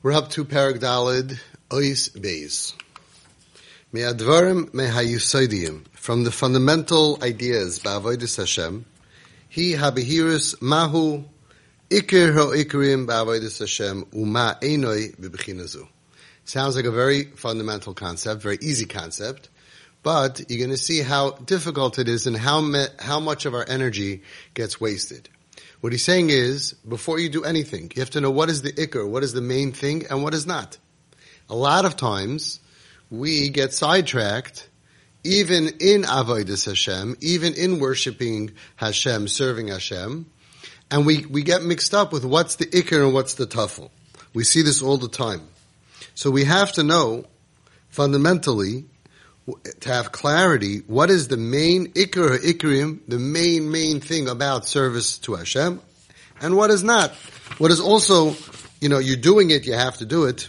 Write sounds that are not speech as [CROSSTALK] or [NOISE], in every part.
We're up to Parag Dalid, Ois Beis. Me'advarim me'hayusaidim, from the fundamental ideas ba'avoidus Hashem, he habihirus mahu ikir ha'ikrim ba'avoidus Hashem uma enoi b'bechinazu. Sounds like a very fundamental concept, very easy concept, but you're going to see how difficult it is and how, me, how much of our energy gets wasted. What he's saying is, before you do anything, you have to know what is the ikr, what is the main thing, and what is not. A lot of times, we get sidetracked, even in avodas Hashem, even in worshiping Hashem, serving Hashem, and we, we get mixed up with what's the ikr and what's the tofel. We see this all the time. So we have to know, fundamentally, to have clarity, what is the main ikr or ikrim, the main, main thing about service to Hashem, and what is not. What is also, you know, you're doing it, you have to do it,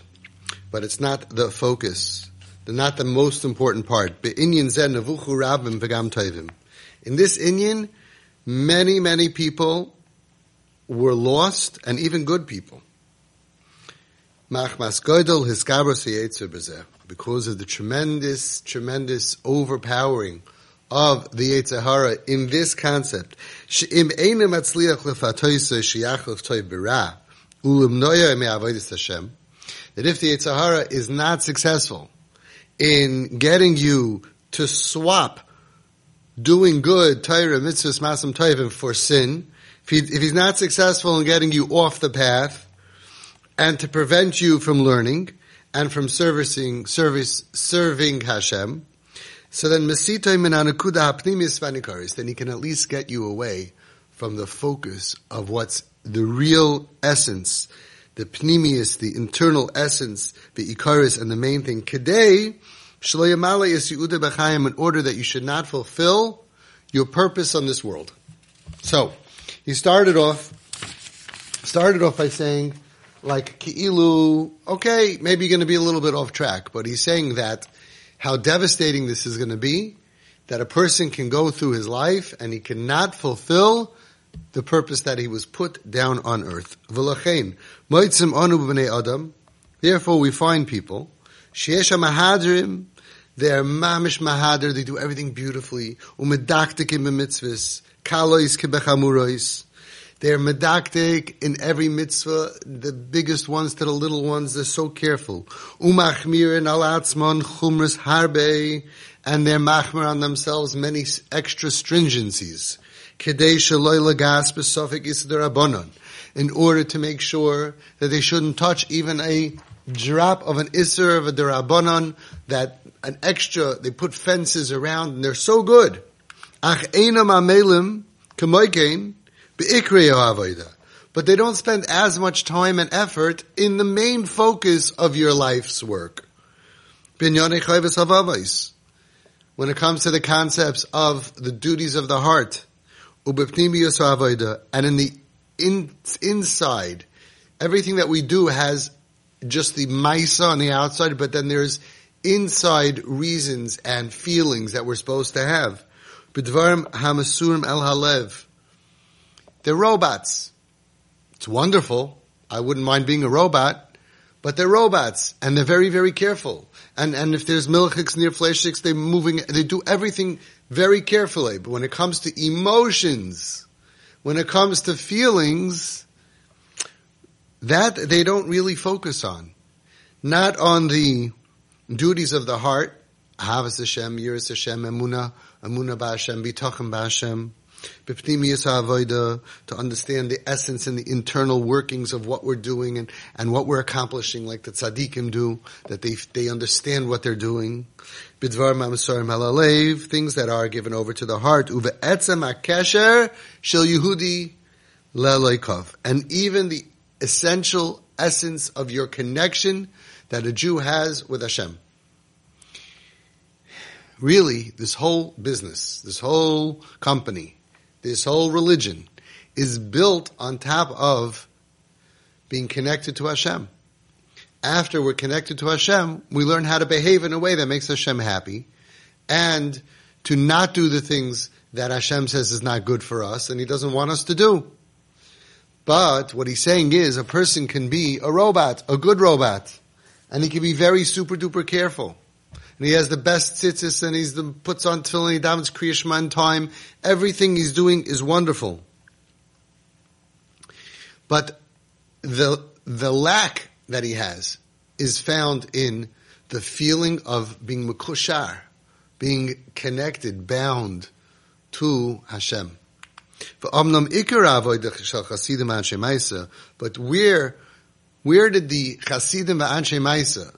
but it's not the focus, not the most important part. In this inyan, many, many people were lost, and even good people because of the tremendous, tremendous overpowering of the Yetzer Hara in this concept. That if the Yetzer Hara is not successful in getting you to swap doing good, Torah, mitzvahs, masam toivim for sin, if, he, if he's not successful in getting you off the path, and to prevent you from learning, and from servicing, service, serving Hashem. So then, Mesito Minanakuda Hapnimis Vanikaris, then he can at least get you away from the focus of what's the real essence, the pnimius, the internal essence, the ikaris, and the main thing. Kedei, shloyamala is b'chayim, in order that you should not fulfill your purpose on this world. So, he started off, started off by saying, like Ki'ilu, okay, maybe you're going to be a little bit off track, but he's saying that how devastating this is going to be, that a person can go through his life and he cannot fulfill the purpose that he was put down on earth. adam. Therefore, we find people. Sheesha mahadrim. They're mamish mahadir. They do everything beautifully. Umedaktikim b'mitzvahs. Kalois kibechamurois. They're medaktik in every mitzvah, the biggest ones to the little ones. They're so careful. Umachmirin alatzmon chumras harbe, and they're machmir on themselves many extra stringencies. Kedei shaloi lagas besofik isderabonon, in order to make sure that they shouldn't touch even a drop of an isser of a derabonon, that an extra, they put fences around, and they're so good. Ach einam amelim, but they don't spend as much time and effort in the main focus of your life's work. When it comes to the concepts of the duties of the heart, and in the in, inside, everything that we do has just the maisa on the outside, but then there's inside reasons and feelings that we're supposed to have. B'dvarim hamasurim el halev they're robots. It's wonderful. I wouldn't mind being a robot, but they're robots and they're very, very careful. And, and if there's milchiks near fleshiks, they're moving, they do everything very carefully. But when it comes to emotions, when it comes to feelings, that they don't really focus on. Not on the duties of the heart, Havas Hashem, Yiras Hashem, Emuna, Emuna Ba'Hashem, Bitachon Ba'Hashem, to understand the essence and the internal workings of what we're doing and, and what we're accomplishing, like the tzaddikim do, that they, they understand what they're doing. Things that are given over to the heart. And even the essential essence of your connection that a Jew has with Hashem really, this whole business, this whole company, this whole religion is built on top of being connected to Hashem. After we're connected to Hashem, we learn how to behave in a way that makes Hashem happy and to not do the things that Hashem says is not good for us and He doesn't want us to do. But what he's saying is a person can be a robot, a good robot, and he can be very super duper careful. And he has the best tzitzis and he's the, puts on tefillin, he davens kriyashman time. Everything he's doing is wonderful. But the, the lack that he has is found in the feeling of being mukushar, being connected, bound to Hashem. But where, where did the Chasidim v'Anshe Maisa,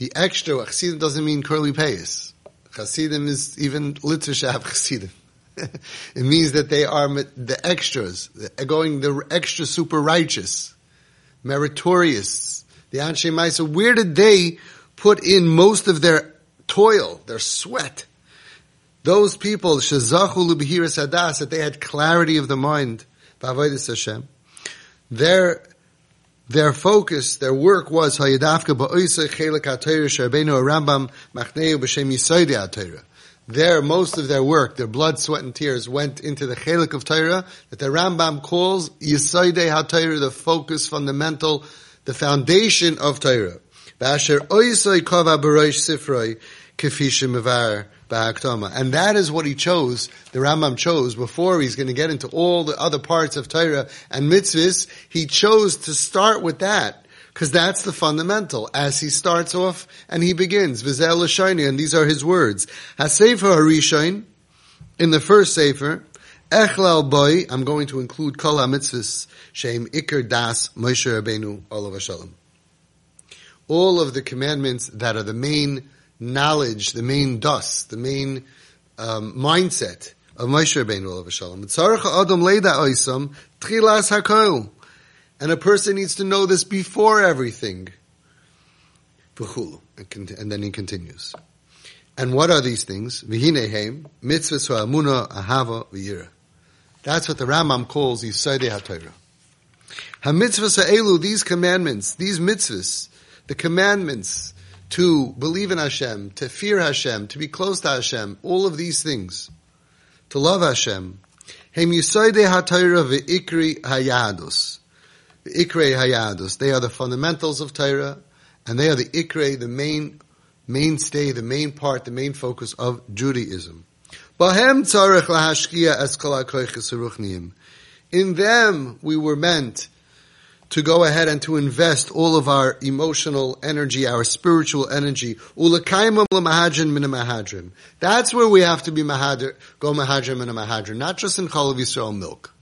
the extra, Chasidim doesn't mean curly payas. Chasidim is even Litzushav Chasidim. [LAUGHS] it means that they are the extras, going the extra super righteous, meritorious, the Anshe Maisa. Where did they put in most of their toil, their sweat? Those people, Shazachu Lubihiris Hadas, that they had clarity of the mind, Ba'avoidis Hashem, their, their focus, their work was Hayadafka Ba'oisa Chelik HaTorah Sharbenu Rambam Machneu B'Shem HaTorah. There, most of their work, their blood, sweat, and tears went into the chelik of Torah that the Rambam calls Yisoidei HaTorah, the focus, fundamental, the foundation of Torah. Ba'asher oisoi kova b'roish sifroi and that is what he chose, the Rambam chose, before he's going to get into all the other parts of Torah and mitzvahs, he chose to start with that. Because that's the fundamental. As he starts off and he begins, Vizel Lashani, and these are his words. Harishain, in the first Sefer, Echlal Boy, I'm going to include Kol HaMitzvahs, Shem Iker Das, Moshe Rabbeinu. All of the commandments that are the main knowledge, the main dust, the main um, mindset of Moshe Rabbeinu Olav Shalom. Adam Oisam. And a person needs to know this before everything. And then he continues. And what are these things? Vihinehem, mitzvahs ha'amuna, ahava, v'yira. That's what the Rambam calls Yisodei HaTorah. Ha-mitzvahs ha'elu, these commandments, these mitzvahs, the commandments, to believe in Hashem, to fear Hashem, to be close to Hashem, all of these things, to love Hashem. Hem yisoide ha-Torah ve'ikri hayadus. Ikre hayadus. They are the fundamentals of Torah, and they are the ikre, the main mainstay, the main part, the main focus of Judaism. In them we were meant to go ahead and to invest all of our emotional energy, our spiritual energy. That's where we have to be mahadr, go mahadrim and a mahadrim, not just in Chalav Yisrael milk.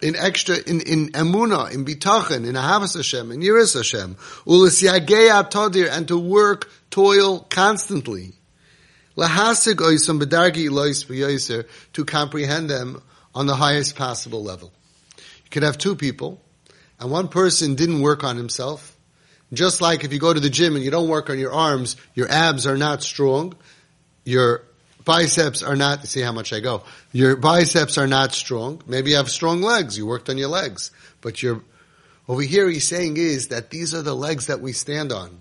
In extra, in, in emuna, in bitachon, in ahavas Hashem, in yiras Hashem, tadir, and to work, toil constantly. Lahasig oisam bedargi lois to comprehend them on the highest possible level. You could have two people, and one person didn't work on himself, just like if you go to the gym and you don't work on your arms, your abs are not strong, your biceps are not, see how much I go, your biceps are not strong. Maybe you have strong legs, you worked on your legs, but your, over here he's saying is that these are the legs that we stand on.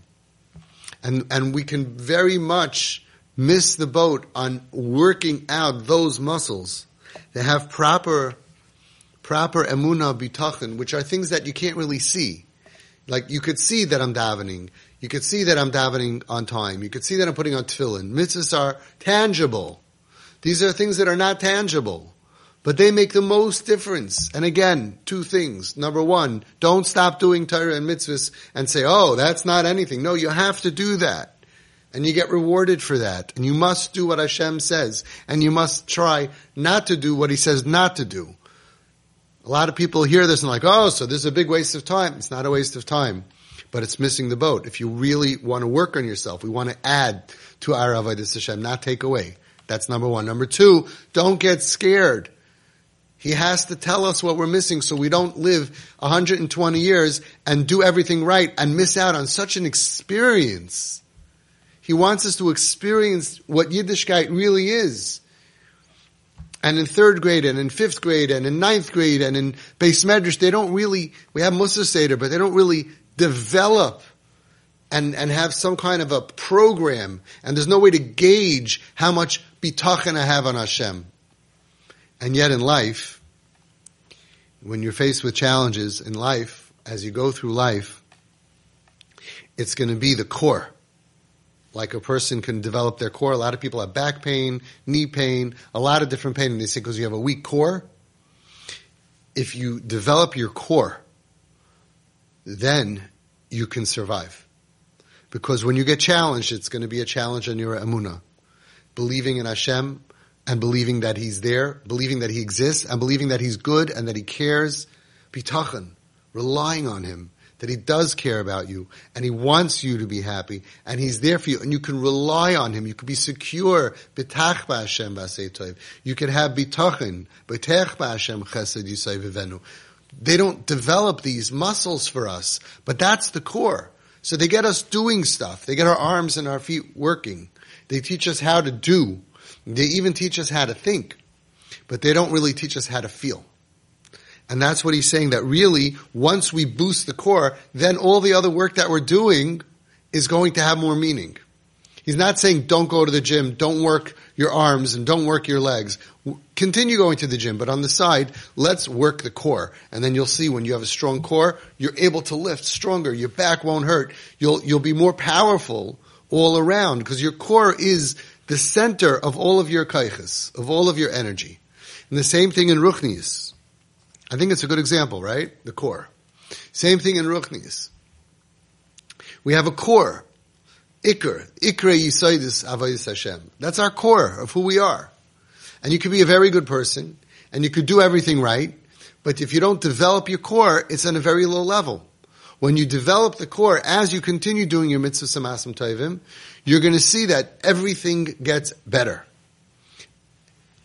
And, and we can very much miss the boat on working out those muscles. They have proper proper emuna bitachon, which are things that you can't really see. Like you could see that I'm davening. You could see that I'm davening on time. You could see that I'm putting on tefillin. Mitzvahs are tangible. These are things that are not tangible. But they make the most difference. And again, two things. Number one, don't stop doing Torah and mitzvahs and say, oh, that's not anything. No, you have to do that. And you get rewarded for that. And you must do what Hashem says. And you must try not to do what He says not to do. A lot of people hear this and like, oh, so this is a big waste of time. It's not a waste of time, but it's missing the boat. If you really want to work on yourself, we want to add to our Avodah Hashem, not take away. That's number one. Number two, don't get scared. He has to tell us what we're missing so we don't live 120 years and do everything right and miss out on such an experience. He wants us to experience what Yiddishkeit really is and in third grade and in fifth grade and in ninth grade and in beis medrash, they don't really, we have Mussar Seder, but they don't really develop and, and have some kind of a program and there's no way to gauge how much bitachon I have on Hashem. And yet in life, when you're faced with challenges in life, as you go through life, it's going to be the core. Like a person can develop their core. A lot of people have back pain, knee pain, a lot of different pain, and they say because you have a weak core. If you develop your core, then you can survive. Because when you get challenged, it's going to be a challenge on your emunah. Believing in Hashem and believing that He's there, believing that He exists, and believing that He's good and that He cares. Bitachon, relying on Him, that He does care about you, and He wants you to be happy, and He's there for you, and you can rely on Him. You can be secure. You can have bitachon. Bitach ba'Hashem chesed yisay vivenu. They don't develop these muscles for us, but that's the core. So they get us doing stuff. They get our arms and our feet working. They teach us how to do. They even teach us how to think. But they don't really teach us how to feel. And that's what he's saying that really, once we boost the core, then all the other work that we're doing is going to have more meaning. He's not saying don't go to the gym, don't work your arms and don't work your legs. Continue going to the gym, but on the side, let's work the core. And then you'll see when you have a strong core, you're able to lift stronger. Your back won't hurt. You'll, you'll be more powerful all around because your core is the center of all of your kaiches, of all of your energy. And the same thing in Ruchnius. I think it's a good example, right? The core. Same thing in Ruchnius. We have a core Ikr, Ikra Yisaidis Avayis Hashem. That's our core of who we are. And you could be a very good person, and you could do everything right, but if you don't develop your core, it's on a very low level. When you develop the core, as you continue doing your mitzvah samasim toivim, you're going to see that everything gets better.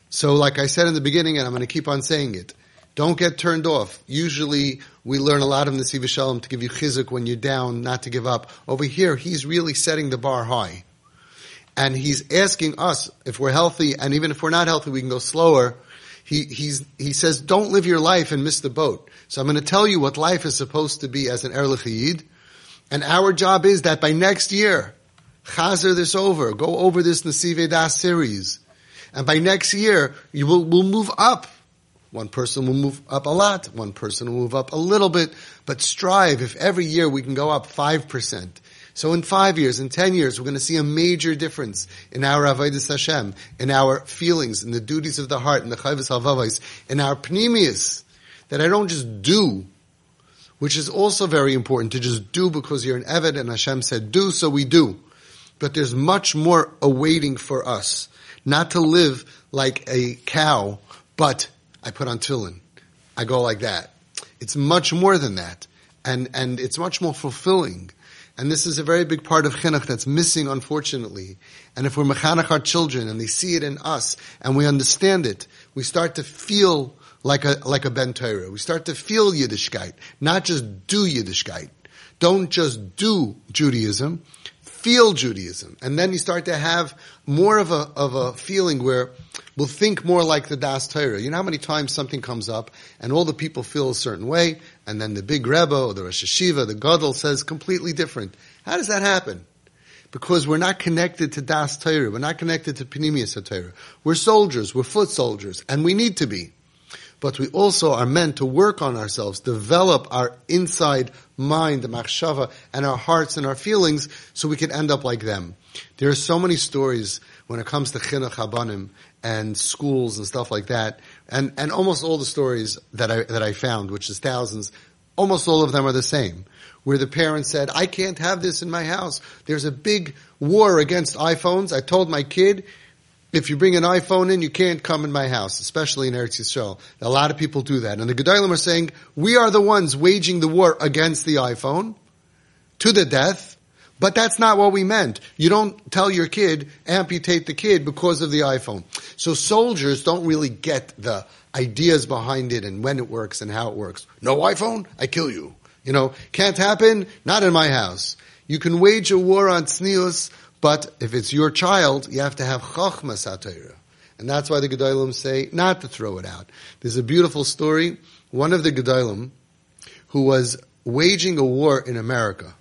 So like I said in the beginning, and I'm going to keep on saying it, don't get turned off. Usually we learn a lot of Nesiv Shalom to give you chizuk when you're down, not to give up. Over here, he's really setting the bar high. And he's asking us, if we're healthy, and even if we're not healthy, we can go slower. He, he's, he says, don't live your life and miss the boat. So I'm going to tell you what life is supposed to be as an Erlich Yid. And our job is that by next year, chazer this over, go over this Nesiv Das series. And by next year, you will, will move up one person will move up a lot, one person will move up a little bit, but strive if every year we can go up 5%. So in five years, in ten years, we're going to see a major difference in our Avodah Hashem, in our feelings, in the duties of the heart, in the Chovos HaLevavos, in our Pnimius, that I don't just do, which is also very important to just do because you're an Eved and Hashem said do, so we do. But there's much more awaiting for us. Not to live like a cow, but I put on tefillin. I go like that. It's much more than that. And, and it's much more fulfilling. And this is a very big part of chinuch that's missing, unfortunately. And if we're mechanech our children and they see it in us and we understand it, we start to feel like a, like a Ben Torah. We start to feel Yiddishkeit, not just do Yiddishkeit. Don't just do Judaism, feel Judaism. And then you start to have more of a, of a feeling where we'll think more like the Daas Torah. You know how many times something comes up and all the people feel a certain way and then the big Rebbe or the Rosh Yeshiva, the Gadol says completely different. How does that happen? Because we're not connected to Daas Torah. We're not connected to Pnimius Torah. We're soldiers. We're foot soldiers. And we need to be but we also are meant to work on ourselves, develop our inside mind, the machshava, and our hearts and our feelings so we can end up like them. There are so many stories when it comes to chinuch habanim and schools and stuff like that, and, and almost all the stories that I, that I found, which is thousands, almost all of them are the same. Where the parents said, I can't have this in my house. There's a big war against iPhones. I told my kid, if you bring an iPhone in, you can't come in my house, especially in Eretz Yisrael. A lot of people do that. And the Gedolim are saying, we are the ones waging the war against the iPhone to the death, but that's not what we meant. You don't tell your kid, amputate the kid because of the iPhone. So soldiers don't really get the ideas behind it and when it works and how it works. No iPhone? I kill you. You know, can't happen? Not in my house. You can wage a war on tznius but if it's your child, you have to have chachma satayra. And that's why the Gedolim say not to throw it out. There's a beautiful story. One of the Gedolim who was waging a war in America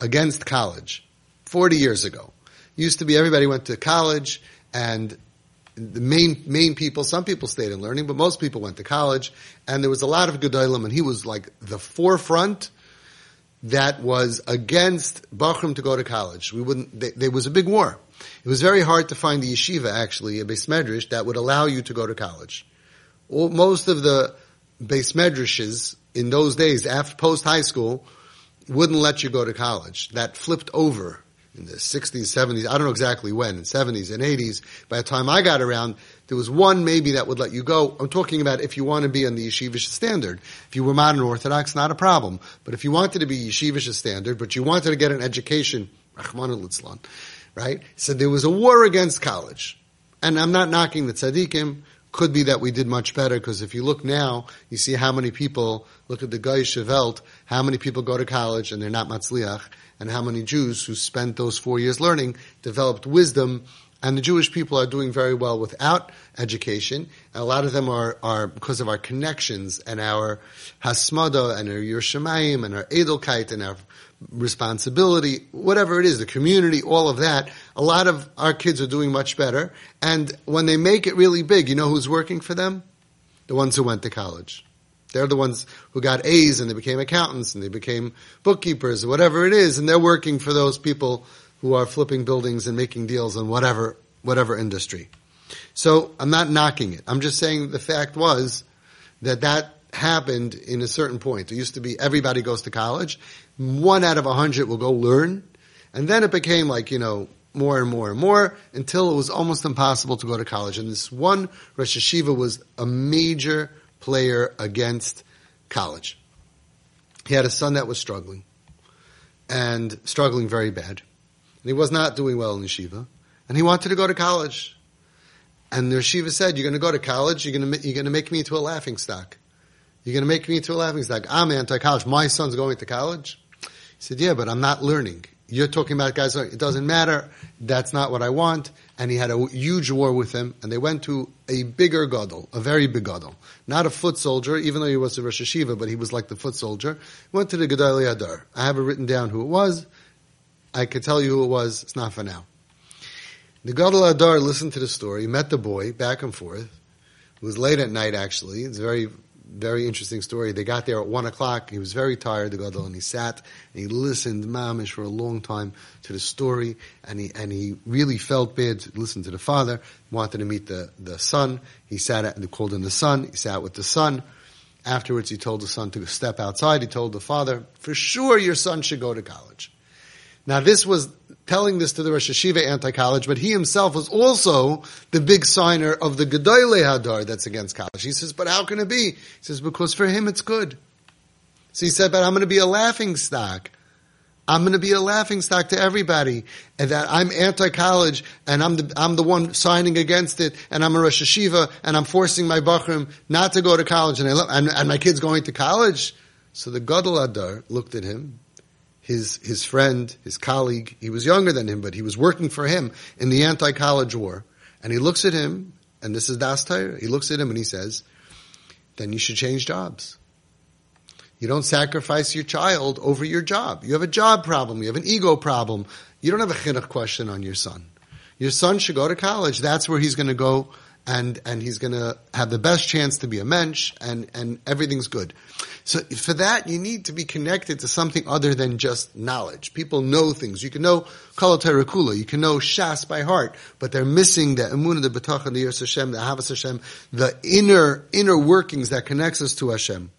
against college 40 years ago. Used to be everybody went to college and the main main people, some people stayed in learning, but most people went to college, and there was a lot of gedolim, and he was like the forefront that was against Bachram to go to college. We wouldn't. They, there was a big war. It was very hard to find the yeshiva, actually, a beis medrash that would allow you to go to college. Well, most of the beis medrashes in those days, after post high school, wouldn't let you go to college. That flipped over in the 60s, 70s, I don't know exactly when, in 70s and 80s. By the time I got around, there was one maybe that would let you go. I'm talking about if you want to be on the yeshivish standard. If you were modern Orthodox, not a problem. But if you wanted to be yeshivish standard, but you wanted to get an education, Rahman al right? So there was a war against college. And I'm not knocking the tzaddikim. Could be that we did much better because if you look now, you see how many people, look at the Welt, how many people go to college and they're not matzliach and how many Jews who spent those four years learning developed wisdom and the Jewish people are doing very well without education. And a lot of them are, are because of our connections and our hasmada and our yiras shamayim and our edelkeit and our responsibility, whatever it is, the community, all of that. A lot of our kids are doing much better. And when they make it really big, you know who's working for them? The ones who went to college. They're the ones who got A's and they became accountants and they became bookkeepers, or whatever it is, and they're working for those people who are flipping buildings and making deals in whatever whatever industry. So I'm not knocking it. I'm just saying the fact was that that happened in a certain point. It used to be everybody goes to college, one out of a hundred will go learn, and then it became like you know more and more and more until it was almost impossible to go to college. And this one Rosh Yeshiva was a major player against college. He had a son that was struggling and struggling very bad. And he was not doing well in yeshiva. And he wanted to go to college. And the yeshiva said, you're going to go to college, you're going to, you're going to make me into a laughing stock. You're going to make me into a laughing stock. I'm anti-college. My son's going to college. He said, yeah, but I'm not learning. You're talking about guys, it doesn't matter. That's not what I want. And he had a huge war with him, and they went to a bigger gadol, a very big gadol. Not a foot soldier, even though he was a Rosh Yeshiva, but he was like the foot soldier. Went to the Gedolei Hadar. I have it written down who it was. I could tell you who it was. It's not for now. The Gadol Hadar listened to the story, met the boy back and forth. It was late at night, actually. It's very very interesting story. They got there at one o'clock. He was very tired, the gadol, and he sat and he listened, mamish, for a long time to the story, and he and he really felt bad. To listen to the father, wanted to meet the the son. He sat at, they called in the son. He sat with the son. Afterwards, he told the son to step outside. He told the father, "For sure, your son should go to college." Now, this was telling this to the Rosh Yeshiva anti-college, but he himself was also the big signer of the Gedolei Hadar that's against college. He says, but how can it be? He says, because for him it's good. So he said, but I'm going to be a laughing stock. I'm going to be a laughing stock to everybody, and that I'm anti-college, and I'm the I'm the one signing against it, and I'm a Rosh Yeshiva, and I'm forcing my bachrim not to go to college, and I love, and, and my kid's going to college. So the Gadol Hadar looked at him his his friend, his colleague. He was younger than him, but he was working for him in the anti-college war. And he looks at him, and this is Das. He looks at him and he says, "Then you should change jobs. You don't sacrifice your child over your job. You have a job problem. You have an ego problem. You don't have a chinuch question on your son. Your son should go to college. That's where he's going to go." And, and he's gonna have the best chance to be a mensch and, and everything's good. So for that, you need to be connected to something other than just knowledge. People know things. You can know Kala Kula, you can know Shas by heart, but they're missing the Emunah, the B'tachon, the Yiras Hashem, the Havas Hashem, the inner, inner workings that connects us to Hashem.